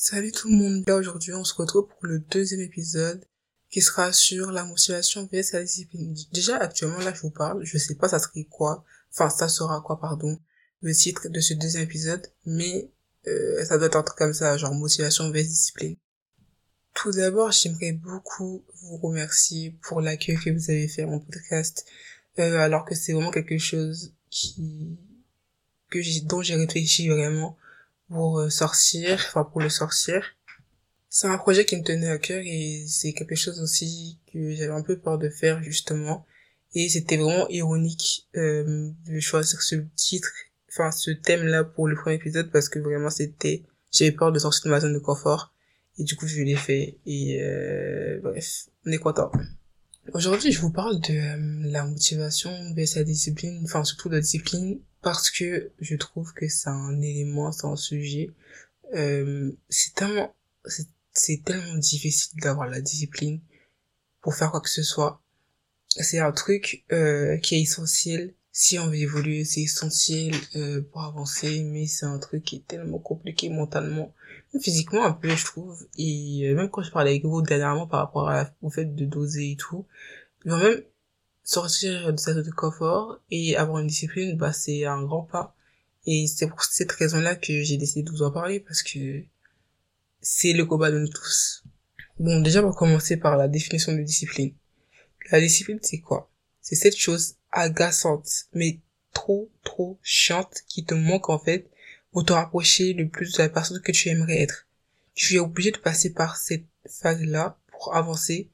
Salut tout le monde, aujourd'hui on se retrouve pour le deuxième épisode qui sera sur la motivation vs la discipline. Déjà actuellement là je vous parle, je sais pas ça serait quoi, enfin ça sera quoi pardon, le titre de ce deuxième épisode, mais euh, ça doit être comme ça, genre motivation vs discipline. Tout d'abord j'aimerais beaucoup vous remercier pour l'accueil que vous avez fait à mon podcast, euh, alors que c'est vraiment quelque chose qui que dont j'ai réfléchi vraiment pour euh, sortir, enfin pour le sortir. C'est un projet qui me tenait à cœur et c'est quelque chose aussi que j'avais un peu peur de faire justement. Et c'était vraiment ironique euh, de choisir ce titre, enfin ce thème-là pour le premier épisode parce que vraiment c'était, j'avais peur de sortir de ma zone de confort et du coup je l'ai fait et euh, bref, on est content. Aujourd'hui je vous parle de euh, la motivation vers la discipline, enfin surtout la discipline parce que je trouve que c'est un élément, c'est un sujet. Euh, c'est tellement, c'est tellement difficile d'avoir la discipline pour faire quoi que ce soit. C'est un truc euh, qui est essentiel si on veut évoluer, c'est essentiel euh, pour avancer, mais c'est un truc qui est tellement compliqué mentalement, physiquement un peu je trouve. Et euh, même quand je parlais avec vous dernièrement par rapport à, au fait de doser et tout, même sortir de sa zone de confort et avoir une discipline, bah, c'est un grand pas. Et c'est pour cette raison-là que j'ai décidé de vous en parler parce que c'est le combat de nous tous. Bon, déjà, on va commencer par la définition de discipline. La discipline, c'est quoi? C'est cette chose agaçante, mais trop, trop chiante qui te manque, en fait, pour te rapprocher le plus de la personne que tu aimerais être. Tu es obligé de passer par cette phase-là pour avancer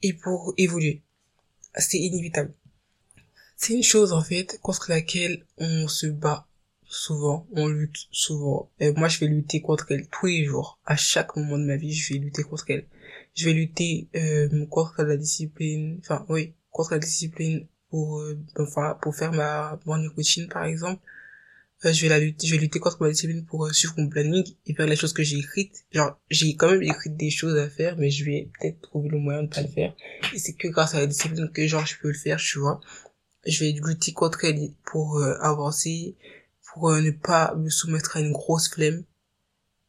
et pour évoluer c'est inévitable. C'est une chose en fait contre laquelle on se bat souvent, on lutte souvent. Moi, je vais lutter contre elle tous les jours. À chaque moment de ma vie, je vais lutter contre elle. Je vais lutter euh, contre la discipline, enfin oui, contre la discipline pour euh, enfin pour faire ma bonne routine par exemple. Euh, je vais la lutter, je vais lutter contre ma discipline pour euh, suivre mon planning et faire les choses que j'ai écrites. Genre, j'ai quand même écrit des choses à faire, mais je vais peut-être trouver le moyen de pas le faire. Et c'est que grâce à la discipline que genre je peux le faire, tu vois. Je vais lutter contre elle pour euh, avancer, pour ne pas me soumettre à une grosse flemme.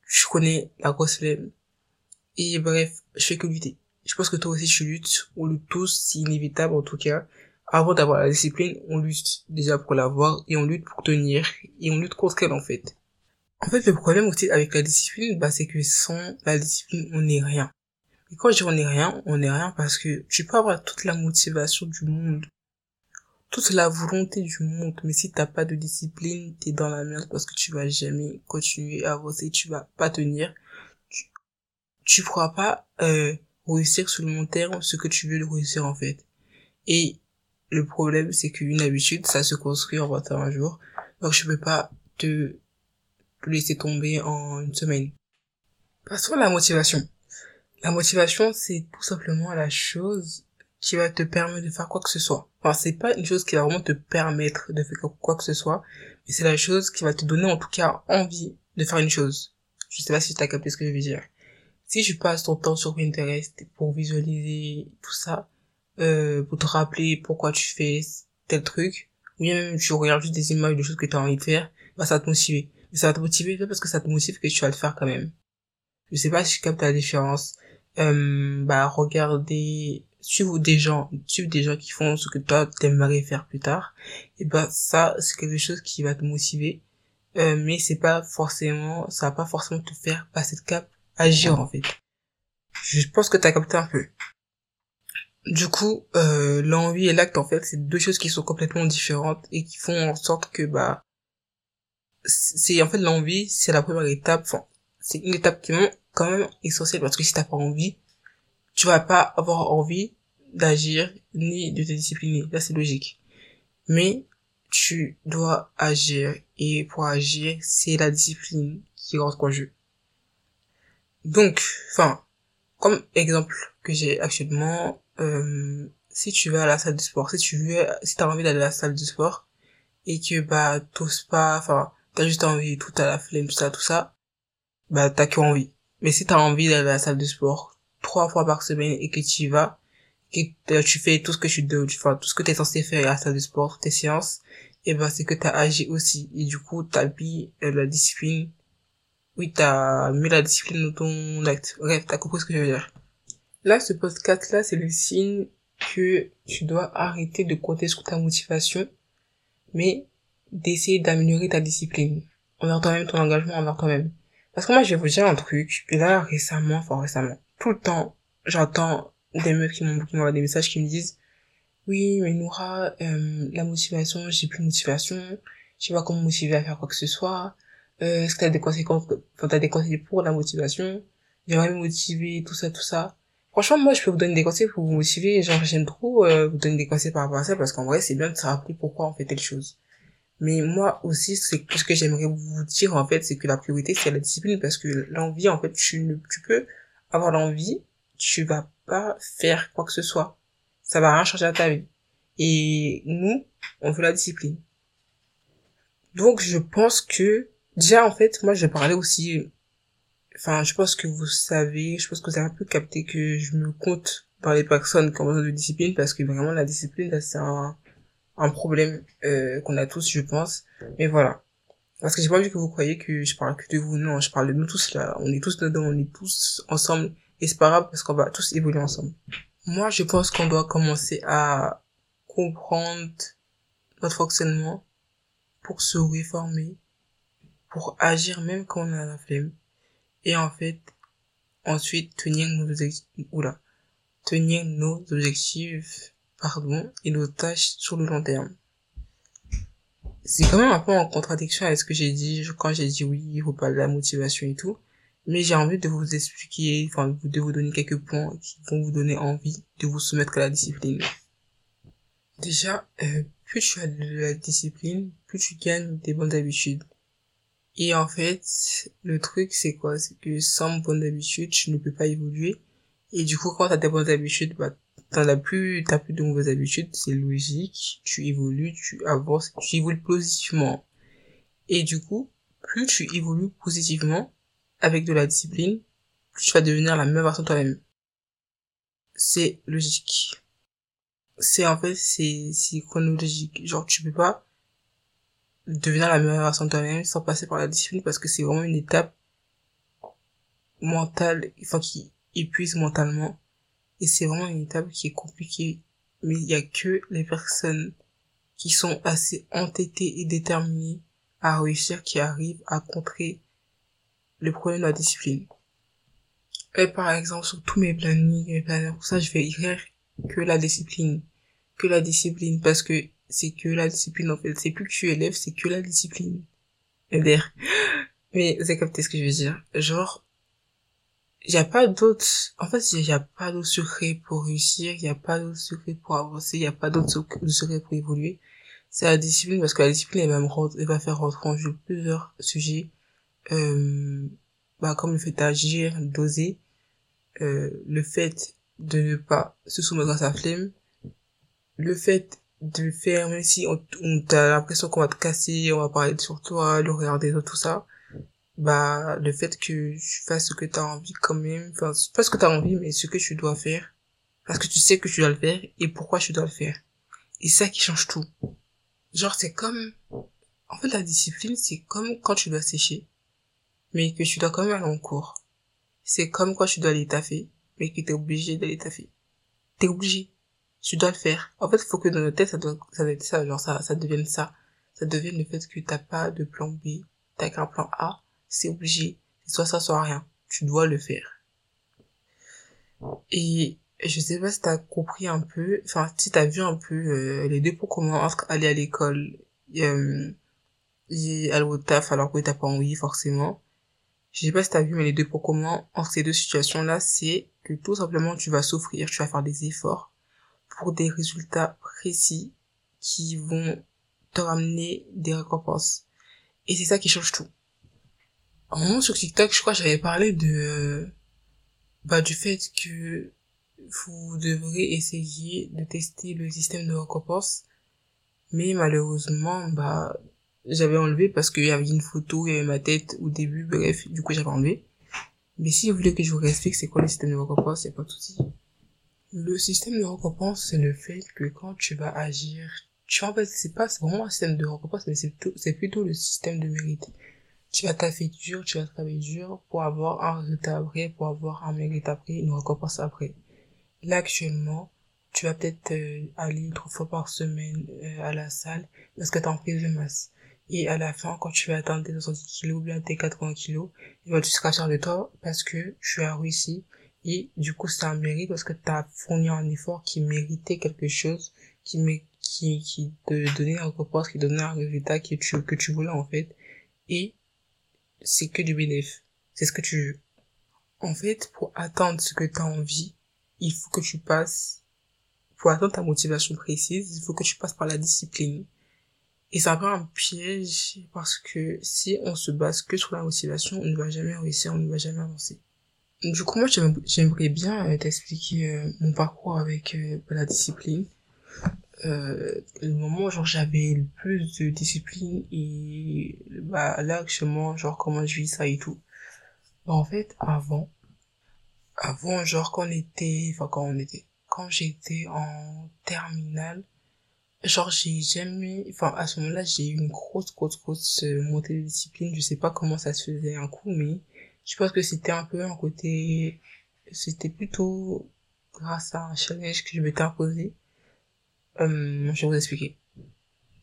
Je connais la grosse flemme. Et bref, je fais que lutter. Je pense que toi aussi tu luttes, on lutte tous, c'est inévitable en tout cas avant d'avoir la discipline, on lutte déjà pour l'avoir et on lutte pour tenir et on lutte contre elle en fait. En fait, le problème aussi avec la discipline, bah, c'est que sans la discipline, on n'est rien. Et quand je dis on n'est rien, on n'est rien parce que tu peux avoir toute la motivation du monde, toute la volonté du monde, mais si t'as pas de discipline, t'es dans la merde parce que tu vas jamais continuer à avancer, tu vas pas tenir, tu, tu pourras pas euh, réussir sur le long terme ce que tu veux réussir en fait. Et le problème, c'est qu'une habitude, ça se construit en 21 jours. Donc, je peux pas te laisser tomber en une semaine. Passons à la motivation. La motivation, c'est tout simplement la chose qui va te permettre de faire quoi que ce soit. Enfin, c'est pas une chose qui va vraiment te permettre de faire quoi que ce soit, mais c'est la chose qui va te donner en tout cas envie de faire une chose. Je sais pas si tu as capté ce que je veux dire. Si je passe ton temps sur Pinterest pour visualiser tout ça, euh, pour te rappeler pourquoi tu fais tel truc, ou bien même tu regardes juste des images de choses que tu as envie de faire, bah ça va te motiver. Mais ça va te motiver parce que ça te motive que tu vas le faire quand même. Je sais pas si tu captes la différence. Euh, bah regarder, suivre des gens, suivre des gens qui font ce que toi t'aimerais faire plus tard, et bah ça c'est quelque chose qui va te motiver. Euh, mais c'est pas forcément, ça va pas forcément te faire passer de cap, agir en fait. Je pense que t'as capté un peu. Du coup, euh, l'envie et l'acte, en fait, c'est deux choses qui sont complètement différentes et qui font en sorte que, bah, c'est, en fait, l'envie, c'est la première étape, enfin, c'est une étape qui est quand même essentielle parce que si t'as pas envie, tu vas pas avoir envie d'agir ni de te discipliner. Là, c'est logique. Mais, tu dois agir et pour agir, c'est la discipline qui rentre en jeu. Donc, enfin, comme exemple que j'ai actuellement, euh, si tu vas à la salle de sport, si tu veux, si t'as envie d'aller à la salle de sport, et que, bah, t'oses pas, enfin, t'as juste envie, tout à la flemme, tout ça, tout ça, bah, t'as que envie. Mais si t'as envie d'aller à la salle de sport, trois fois par semaine, et que tu y vas, que tu fais tout ce que tu dois, enfin, tout ce que t'es censé faire à la salle de sport, tes séances, et ben, c'est que t'as agi aussi. Et du coup, t'as mis euh, la discipline oui, t'as mis la discipline dans ton acte. Bref, t'as compris ce que je veux dire. Là, ce podcast-là, c'est le signe que tu dois arrêter de compter sur ta motivation, mais d'essayer d'améliorer ta discipline. Envers toi-même, ton engagement envers toi-même. Parce que moi, je vais vous dire un truc, là, récemment, enfin récemment, tout le temps, j'entends des meufs qui m'envoient des messages qui me disent, oui, mais Noura, euh, la motivation, j'ai plus de motivation, je sais pas comment me motiver à faire quoi que ce soit, euh, est-ce que t'as des conséquences, t'as des conseils pour la motivation, j'aimerais me motiver, tout ça, tout ça. Franchement, moi, je peux vous donner des conseils pour vous motiver, genre, j'aime trop, euh, vous donner des conseils par rapport à ça, parce qu'en vrai, c'est bien de se rappeler pourquoi on fait telle chose. Mais moi aussi, c'est ce que j'aimerais vous dire, en fait, c'est que la priorité, c'est la discipline, parce que l'envie, en fait, tu tu peux avoir l'envie, tu vas pas faire quoi que ce soit. Ça va rien changer à ta vie. Et nous, on veut la discipline. Donc, je pense que, déjà, en fait, moi, je parlais aussi, enfin, je pense que vous savez, je pense que vous avez un peu capté que je me compte par les personnes qui ont besoin de discipline parce que vraiment, la discipline, c'est un, un problème, euh, qu'on a tous, je pense. Mais voilà. Parce que j'ai pas envie que vous croyez que je parle que de vous. Non, je parle de nous tous là. On est tous dedans, on est tous ensemble. Et c'est pas grave parce qu'on va tous évoluer ensemble. Moi, je pense qu'on doit commencer à comprendre notre fonctionnement pour se réformer, pour agir même quand on a la flemme. Et en fait, ensuite tenir nos oula, tenir nos objectifs, pardon, et nos tâches sur le long terme. C'est quand même un peu en contradiction avec ce que j'ai dit quand j'ai dit oui, il faut pas de la motivation et tout mais j'ai envie de vous expliquer, enfin, de vous donner quelques points qui vont vous donner envie de vous soumettre à la discipline. Déjà, euh, plus tu as de la discipline, plus tu gagnes des bonnes habitudes. Et en fait, le truc, c'est quoi? C'est que sans bonnes habitudes, tu ne peux pas évoluer. Et du coup, quand tu as des bonnes habitudes, bah, t'en as plus, t'as plus de mauvaises habitudes, c'est logique, tu évolues, tu avances, tu évolues positivement. Et du coup, plus tu évolues positivement, avec de la discipline, tu vas devenir la même version de toi-même. C'est logique. C'est en fait, c'est, c'est chronologique. Genre, tu peux pas devenir la même version de toi-même sans passer par la discipline parce que c'est vraiment une étape mentale, enfin, qui épuise mentalement. Et c'est vraiment une étape qui est compliquée. Mais il y a que les personnes qui sont assez entêtées et déterminées à réussir qui arrivent à contrer le problème de la discipline. Et par exemple, sur tous mes plannings, mes plannings, pour ça, je vais écrire que la discipline. Que la discipline, parce que c'est que la discipline, en fait. C'est plus que tu élèves, c'est que la discipline. Mais vous avez capté ce que je veux dire. Genre, il y a pas d'autre, en fait, il y a pas d'autre secret pour réussir, il y a pas d'autre secret pour avancer, il y a pas d'autre secret pour évoluer. C'est la discipline, parce que la discipline, elle va me elle va faire rentrer en jeu plusieurs sujets euh, bah, comme le fait d'agir, d'oser, euh, le fait de ne pas se soumettre à sa flemme, le fait de faire, même si on, on t'a l'impression qu'on va te casser, on va parler sur toi, le regard des autres, tout ça, bah, le fait que tu fasses ce que t'as envie quand même, enfin, pas ce que t'as envie, mais ce que tu dois faire, parce que tu sais que tu dois le faire et pourquoi tu dois le faire. Et ça qui change tout. Genre, c'est comme, en fait, la discipline, c'est comme quand tu dois sécher mais que tu dois quand même aller en cours. C'est comme quoi tu dois aller taffer, mais que t'es obligé d'aller taffer. T'es obligé. Tu dois le faire. En fait, il faut que dans notre tête, ça doit, ça doit être ça, genre, ça, ça devienne ça. Ça devienne le fait que t'as pas de plan B, t'as qu'un plan A, c'est obligé. Soit ça, soit rien. Tu dois le faire. Et je sais pas si t'as compris un peu, enfin, si t'as vu un peu euh, les deux points communs entre aller à l'école euh, et aller au taf alors que t'as pas envie forcément je sais pas si t'as vu, mais les deux points communs entre ces deux situations-là, c'est que tout simplement tu vas souffrir, tu vas faire des efforts pour des résultats précis qui vont te ramener des récompenses. Et c'est ça qui change tout. En moment sur TikTok, je crois, j'avais parlé de, bah, du fait que vous devrez essayer de tester le système de récompense. Mais malheureusement, bah, j'avais enlevé parce qu'il y avait une photo, il y avait ma tête au début, bref, du coup j'avais enlevé. Mais si vous voulez que je vous explique c'est quoi le système de récompense, c'est pas de suite. Le système de récompense, c'est le fait que quand tu vas agir, tu en fait, c'est pas vraiment un système de récompense, mais c'est plutôt, c'est plutôt le système de mérite. tu vas taffer dur, tu vas travailler dur pour avoir un résultat après, pour avoir un mérite après, une récompense après. Là, actuellement, tu vas peut-être euh, aller trois fois par semaine euh, à la salle parce que tu en prise de masse. Et à la fin, quand tu vas atteindre tes 70 kilos bien tes 80 kilos, il va te se de toi parce que tu as réussi. Et du coup, c'est un mérite parce que tu as fourni un effort qui méritait quelque chose, qui, qui, qui te donnait un récompense, qui donnait un résultat que tu, que tu voulais en fait. Et c'est que du bénéfice. C'est ce que tu veux. En fait, pour atteindre ce que tu as envie, il faut que tu passes, pour atteindre ta motivation précise, il faut que tu passes par la discipline. Et un peu un piège parce que si on se base que sur la motivation, on ne va jamais réussir, on ne va jamais avancer. Du coup, moi, j'aimerais bien euh, t'expliquer euh, mon parcours avec euh, la discipline. Euh, le moment genre j'avais le plus de discipline et bah là actuellement genre comment je vis ça et tout bah, en fait avant avant genre quand on était enfin quand on était quand j'étais en terminale genre j'ai jamais enfin à ce moment-là j'ai eu une grosse grosse grosse montée de discipline je sais pas comment ça se faisait un coup mais je pense que c'était un peu un côté c'était plutôt grâce à un challenge que je m'étais imposé euh, je vais vous expliquer.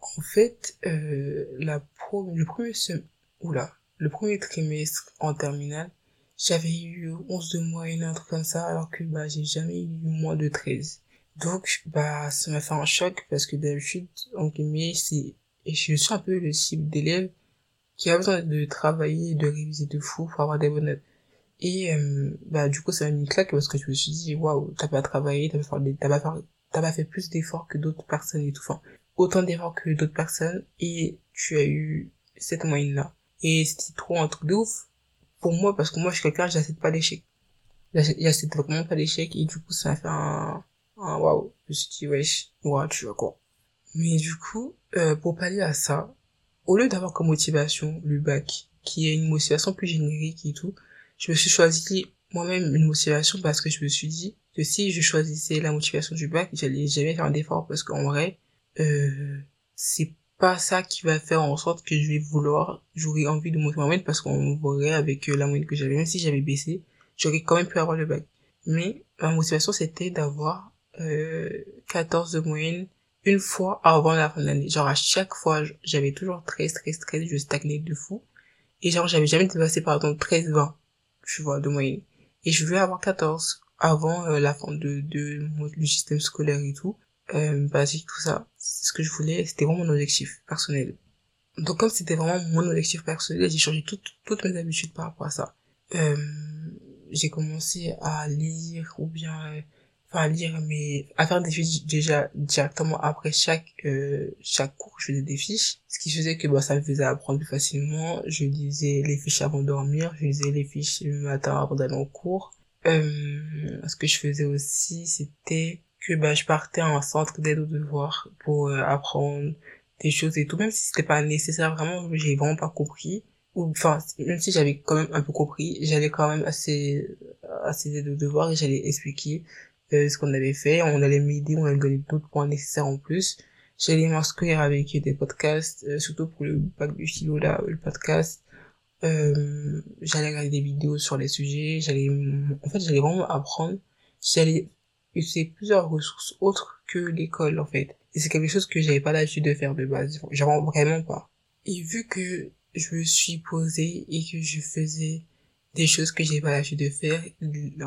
En fait, euh, la pro le premier sem oula, le premier trimestre en terminale, j'avais eu 11 de moyenne, un truc comme ça, alors que bah j'ai jamais eu moins de 13. Donc bah ça m'a fait un choc parce que d'habitude, en guillemets, c'est et je suis un peu le cible d'élève qui a besoin de travailler, de réviser de fou pour avoir des bonnes notes. Et euh, bah du coup ça m'a mis une claque parce que je me suis dit waouh, t'as pas travaillé, t'as pas fait, t'as pas fait t'as pas fait plus d'efforts que d'autres personnes et tout. Enfin, autant d'efforts que d'autres personnes et tu as eu cette moyenne-là. Et c'était trop un truc de ouf pour moi parce que moi je suis quelqu'un, j'accepte pas d'échec. J'accepte vraiment pas d'échec et du coup ça a fait un, un waouh. Je me suis dit wesh, ouais, tu vois quoi. Mais du coup, euh, pour pallier à ça, au lieu d'avoir comme motivation le bac, qui est une motivation plus générique et tout, je me suis choisi moi-même une motivation parce que je me suis dit que si je choisissais la motivation du bac, j'allais jamais faire un effort parce qu'en vrai, euh, c'est pas ça qui va faire en sorte que je vais vouloir, j'aurais envie de monter ma moyenne parce qu'on voudrait avec euh, la moyenne que j'avais, même si j'avais baissé, j'aurais quand même pu avoir le bac. Mais ma motivation c'était d'avoir euh, 14 de moyenne une fois avant la fin de l'année. Genre à chaque fois, j'avais toujours 13, 13, 13, je stagnais de fou. Et genre j'avais jamais dépassé par exemple 13, 20, tu vois, de moyenne. Et je voulais avoir 14 avant euh, la fin de, de, du système scolaire et tout. Euh, basique tout ça. C'est ce que je voulais c'était vraiment mon objectif personnel. Donc comme c'était vraiment mon objectif personnel j'ai changé toutes toutes mes habitudes par rapport à ça. Euh, j'ai commencé à lire ou bien enfin à lire mais à faire des fiches déjà directement après chaque euh, chaque cours je faisais des fiches. Ce qui faisait que bah ça me faisait apprendre plus facilement. Je lisais les fiches avant de dormir. Je lisais les fiches le matin avant d'aller en cours. Euh, ce que je faisais aussi c'était que bah je partais en centre d'aide aux devoirs pour euh, apprendre des choses et tout. Même si c'était pas nécessaire vraiment j'ai vraiment pas compris. Ou enfin même si j'avais quand même un peu compris j'allais quand même assez assez aux devoirs et j'allais expliquer euh, ce qu'on avait fait, on allait m'aider, on allait donner d'autres points nécessaires en plus. J'allais m'inscrire avec des podcasts, euh, surtout pour le bac du philo là, le podcast. Euh, j'allais regarder des vidéos sur les sujets, j'allais, en fait, j'allais vraiment apprendre. J'allais utiliser plusieurs ressources autres que l'école, en fait. Et c'est quelque chose que j'avais pas l'habitude de faire de base. Genre, vraiment pas. Et vu que je me suis posée et que je faisais des choses que j'ai pas l'habitude de faire,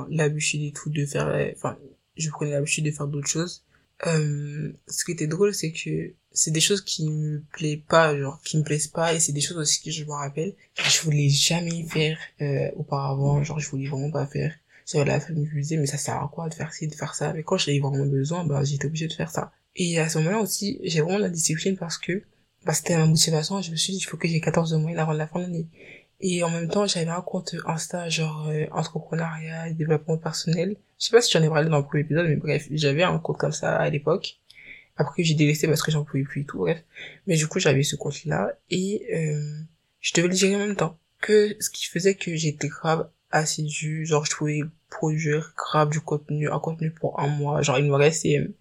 l'habitude et tout de faire, enfin, je prenais l'habitude de faire d'autres choses. Euh, ce qui était drôle, c'est que c'est des choses qui me plaisent pas, genre, qui me plaisent pas, et c'est des choses aussi que je me rappelle, que je voulais jamais faire, euh, auparavant, genre, je voulais vraiment pas faire. J'avais la je me disais, mais ça sert à quoi de faire ci, de faire ça? Mais quand j'avais vraiment besoin, bah, j'étais obligée de faire ça. Et à ce moment-là aussi, j'ai vraiment la discipline parce que, bah, c'était ma motivation, je me suis dit, il faut que j'ai 14 mois avant la fin de l'année. Et en même temps, j'avais un compte Insta, genre euh, entrepreneuriat développement personnel. Je sais pas si j'en ai parlé dans le premier épisode, mais bref, j'avais un compte comme ça à l'époque. Après, j'ai délaissé parce que j'en pouvais plus et tout, bref. Mais du coup, j'avais ce compte-là et euh, je devais le gérer en même temps. Que ce qui faisait que j'étais grave assidu, genre je pouvais produire grave du contenu, un contenu pour un mois. Genre, il me restait euh,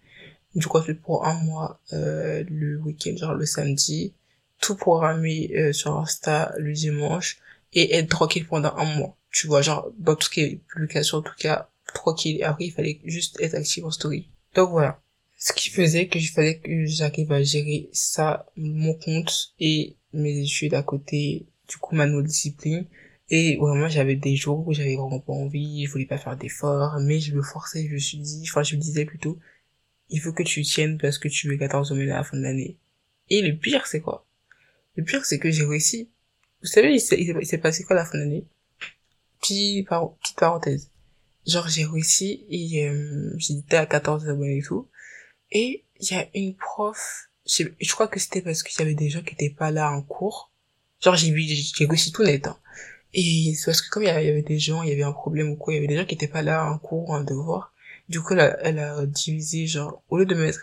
du contenu pour un mois euh, le week-end, genre le samedi tout programmer euh, sur Insta le dimanche et être tranquille pendant un mois. Tu vois, genre, dans tout ce qui est publication, en tout cas, tranquille. Après, il fallait juste être actif en story. Donc voilà. Ce qui faisait que je fallait que j'arrive à gérer ça, mon compte et mes études à côté, du coup, ma discipline. Et vraiment, j'avais des jours où j'avais vraiment pas envie, je voulais pas faire d'efforts, mais je me forçais, je me suis dit, enfin, je me disais plutôt, il faut que tu tiennes parce que tu veux 14 semaines à la fin de l'année. Et le pire, c'est quoi? Le pire, c'est que j'ai réussi. Vous savez, il s'est passé quoi la fin de l'année? Petite, parenthèse. Genre, j'ai réussi et euh, j'étais à 14 abonnés et tout. Et il y a une prof, je, crois que c'était parce qu'il y avait des gens qui étaient pas là en cours. Genre, j'ai j'ai réussi tout net. Hein. Et c'est parce que comme il y avait des gens, il y avait un problème ou quoi, il y avait des gens qui étaient pas là en cours, en devoir. Du coup, elle a, elle a divisé, genre, au lieu de mettre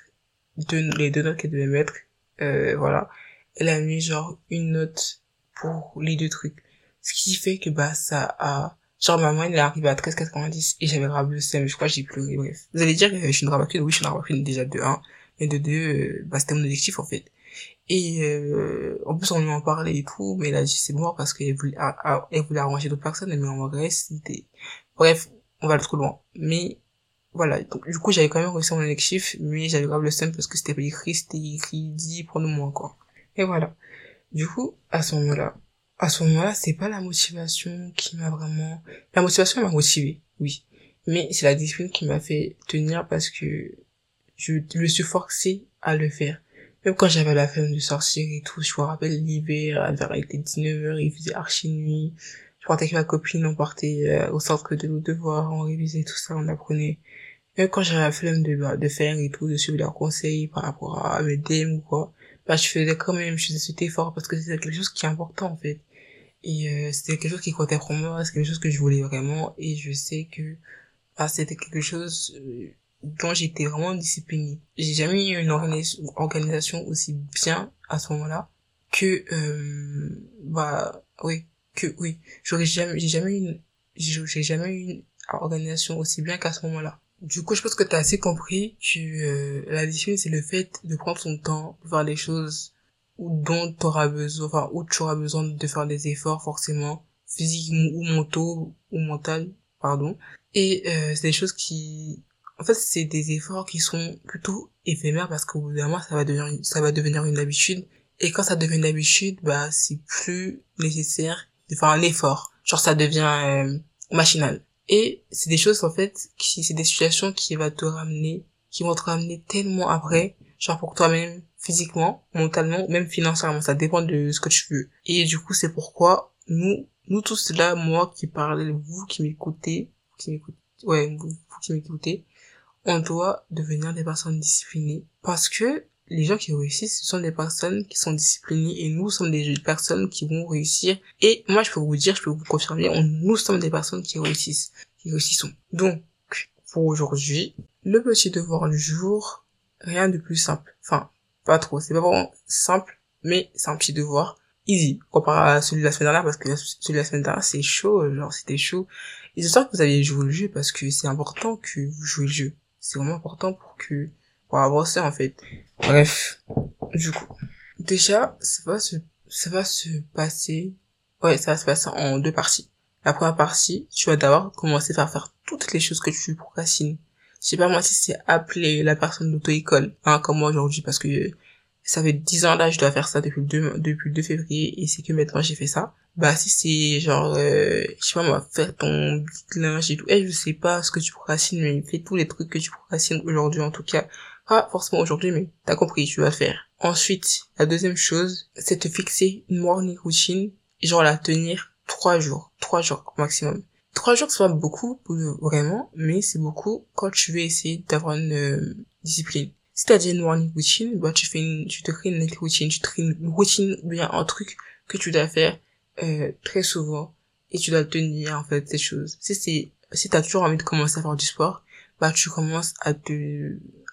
deux, les deux notes qu'elle devait mettre, euh, voilà, elle a mis genre une note pour les deux trucs. Ce qui fait que bah ça a genre ma moyenne elle est arrivée à 13,90 et j'avais grave le seum, je crois j'ai pleuré, bref. Vous allez dire que je suis une rabaquine, oui je suis une rabaquine déjà de 1, mais de 2, euh, bah c'était mon objectif en fait. Et euh, en plus on lui en parlait et tout, mais là c'est mort parce qu'elle voulait, elle voulait arranger d'autres personnes, mais en vrai c'était... Bref, on va le trop loin. Mais voilà, donc, du coup j'avais quand même réussi mon objectif, mais j'avais grave le seum parce que c'était pas écrit, c'était écrit dit pour nous moi quoi. Et voilà. Du coup, à ce moment-là, à ce moment-là, c'est pas la motivation qui m'a vraiment, la motivation m'a motivé, oui. Mais c'est la discipline qui m'a fait tenir parce que je, me suis forcé à le faire. Même quand j'avais la flemme de sortir et tout, je me rappelle l'hiver, il était 19h, il faisait archi nuit. Je partais avec ma copine, on partait euh, au centre de nos devoirs, on révisait tout ça, on apprenait. Même quand j'avais la flemme de, bah, de faire et tout, de suivre leurs conseils par rapport à mes DM ou quoi, bah, je faisais quand même, je faisais cet effort parce que c'était quelque chose qui est important, en fait. Et euh, c'était quelque chose qui comptait pour moi, c'est quelque chose que je voulais vraiment, et je sais que bah, c'était quelque chose euh, dont j'étais vraiment disciplinée. J'ai jamais eu une organisation aussi bien à ce moment-là que euh, bah oui que oui j'aurais jamais j'ai jamais eu j'ai jamais eu une organisation aussi bien qu'à ce moment-là du coup je pense que tu as assez compris que euh, la discipline c'est le fait de prendre son temps de faire les choses dont tu auras besoin enfin où tu auras besoin de faire des efforts forcément physiques ou mentaux ou mental pardon et euh, c'est des choses qui en fait, c'est des efforts qui sont plutôt éphémères parce qu'au bout d'un moment, ça va devenir, ça va devenir une habitude. Et quand ça devient une habitude, bah, c'est plus nécessaire de faire un effort. Genre, ça devient euh, machinal. Et c'est des choses, en fait, qui, c'est des situations qui vont te ramener, qui vont te ramener tellement après, genre pour toi-même, physiquement, mentalement, même financièrement. Ça dépend de ce que tu veux. Et du coup, c'est pourquoi nous, nous tous là, moi qui parle, vous qui m'écoutez, qui m'écoutez, ouais, vous qui m'écoutez, on doit devenir des personnes disciplinées parce que les gens qui réussissent, ce sont des personnes qui sont disciplinées et nous sommes des personnes qui vont réussir. Et moi, je peux vous dire, je peux vous confirmer, on, nous sommes des personnes qui réussissent, qui réussissons. Donc, pour aujourd'hui, le petit devoir du jour, rien de plus simple. Enfin, pas trop, c'est pas vraiment simple, mais c'est un petit devoir easy comparé à celui de la semaine dernière parce que celui de la semaine dernière c'est chaud, genre c'était chaud. Et j'espère que vous avez joué le jeu parce que c'est important que vous jouez le jeu c'est vraiment important pour que pour avancer en fait. Bref. Du coup déjà ça va se ça va se passer ouais ça va se passer en deux parties. La première partie tu vas d'abord commencer par faire toutes les choses que tu procrastines. Je sais pas moi si c'est appeler la personne d'auto-école hein, comme moi aujourd'hui parce que ça fait dix ans là je dois faire ça depuis le 2 depuis le 2 février et c'est que maintenant j'ai fait ça. Bah si c'est genre euh, je sais pas moi faire ton linge et tout. Et eh, je sais pas ce que tu procrastines mais fais tous les trucs que tu procrastines aujourd'hui en tout cas pas forcément aujourd'hui mais t'as compris tu vas faire. Ensuite la deuxième chose c'est te fixer une morning routine genre la tenir trois jours trois jours maximum. Trois jours c'est pas beaucoup vraiment mais c'est beaucoup quand tu veux essayer d'avoir une euh, discipline. Si t'as déjà une morning routine bah tu fais une tu te crées une routine. Tu te crées une routine bien un truc que tu dois faire euh, très souvent et tu dois tenir en fait ces choses. Si c'est si t'as toujours envie de commencer à faire du sport, bah tu commences à te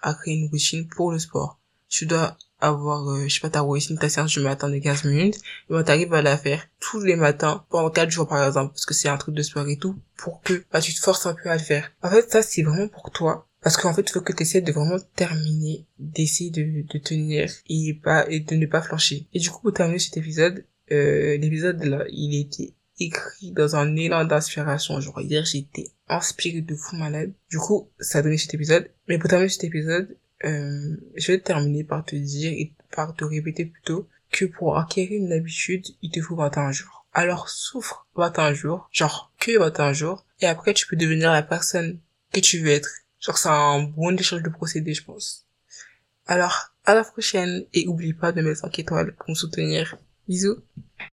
à créer une routine pour le sport. Tu dois avoir euh, je sais pas ta routine ta séance du matin de 15 minutes et ben t'arrives à la faire tous les matins pendant 4 jours par exemple parce que c'est un truc de sport et tout pour que bah tu te forces un peu à le faire. En fait ça c'est vraiment pour toi Parce qu'en fait, il faut que tu essaies de vraiment terminer, d'essayer de, de tenir et pas, et de ne pas flancher. Et du coup, pour terminer cet épisode, euh, l'épisode là, il était écrit dans un élan d'inspiration. Genre, hier, j'étais inspiré de fou malade. Du coup, ça a donné cet épisode. Mais pour terminer cet épisode, euh, je vais terminer par te dire et par te répéter plutôt que pour acquérir une habitude, il te faut 21 jours. Alors souffre 21 jours, genre que 21 jours, et après tu peux devenir la personne que tu veux être. Genre c'est un bon échange de procédés, je pense. Alors, à la prochaine, et oublie pas de mettre 5 étoiles pour me soutenir. Bisous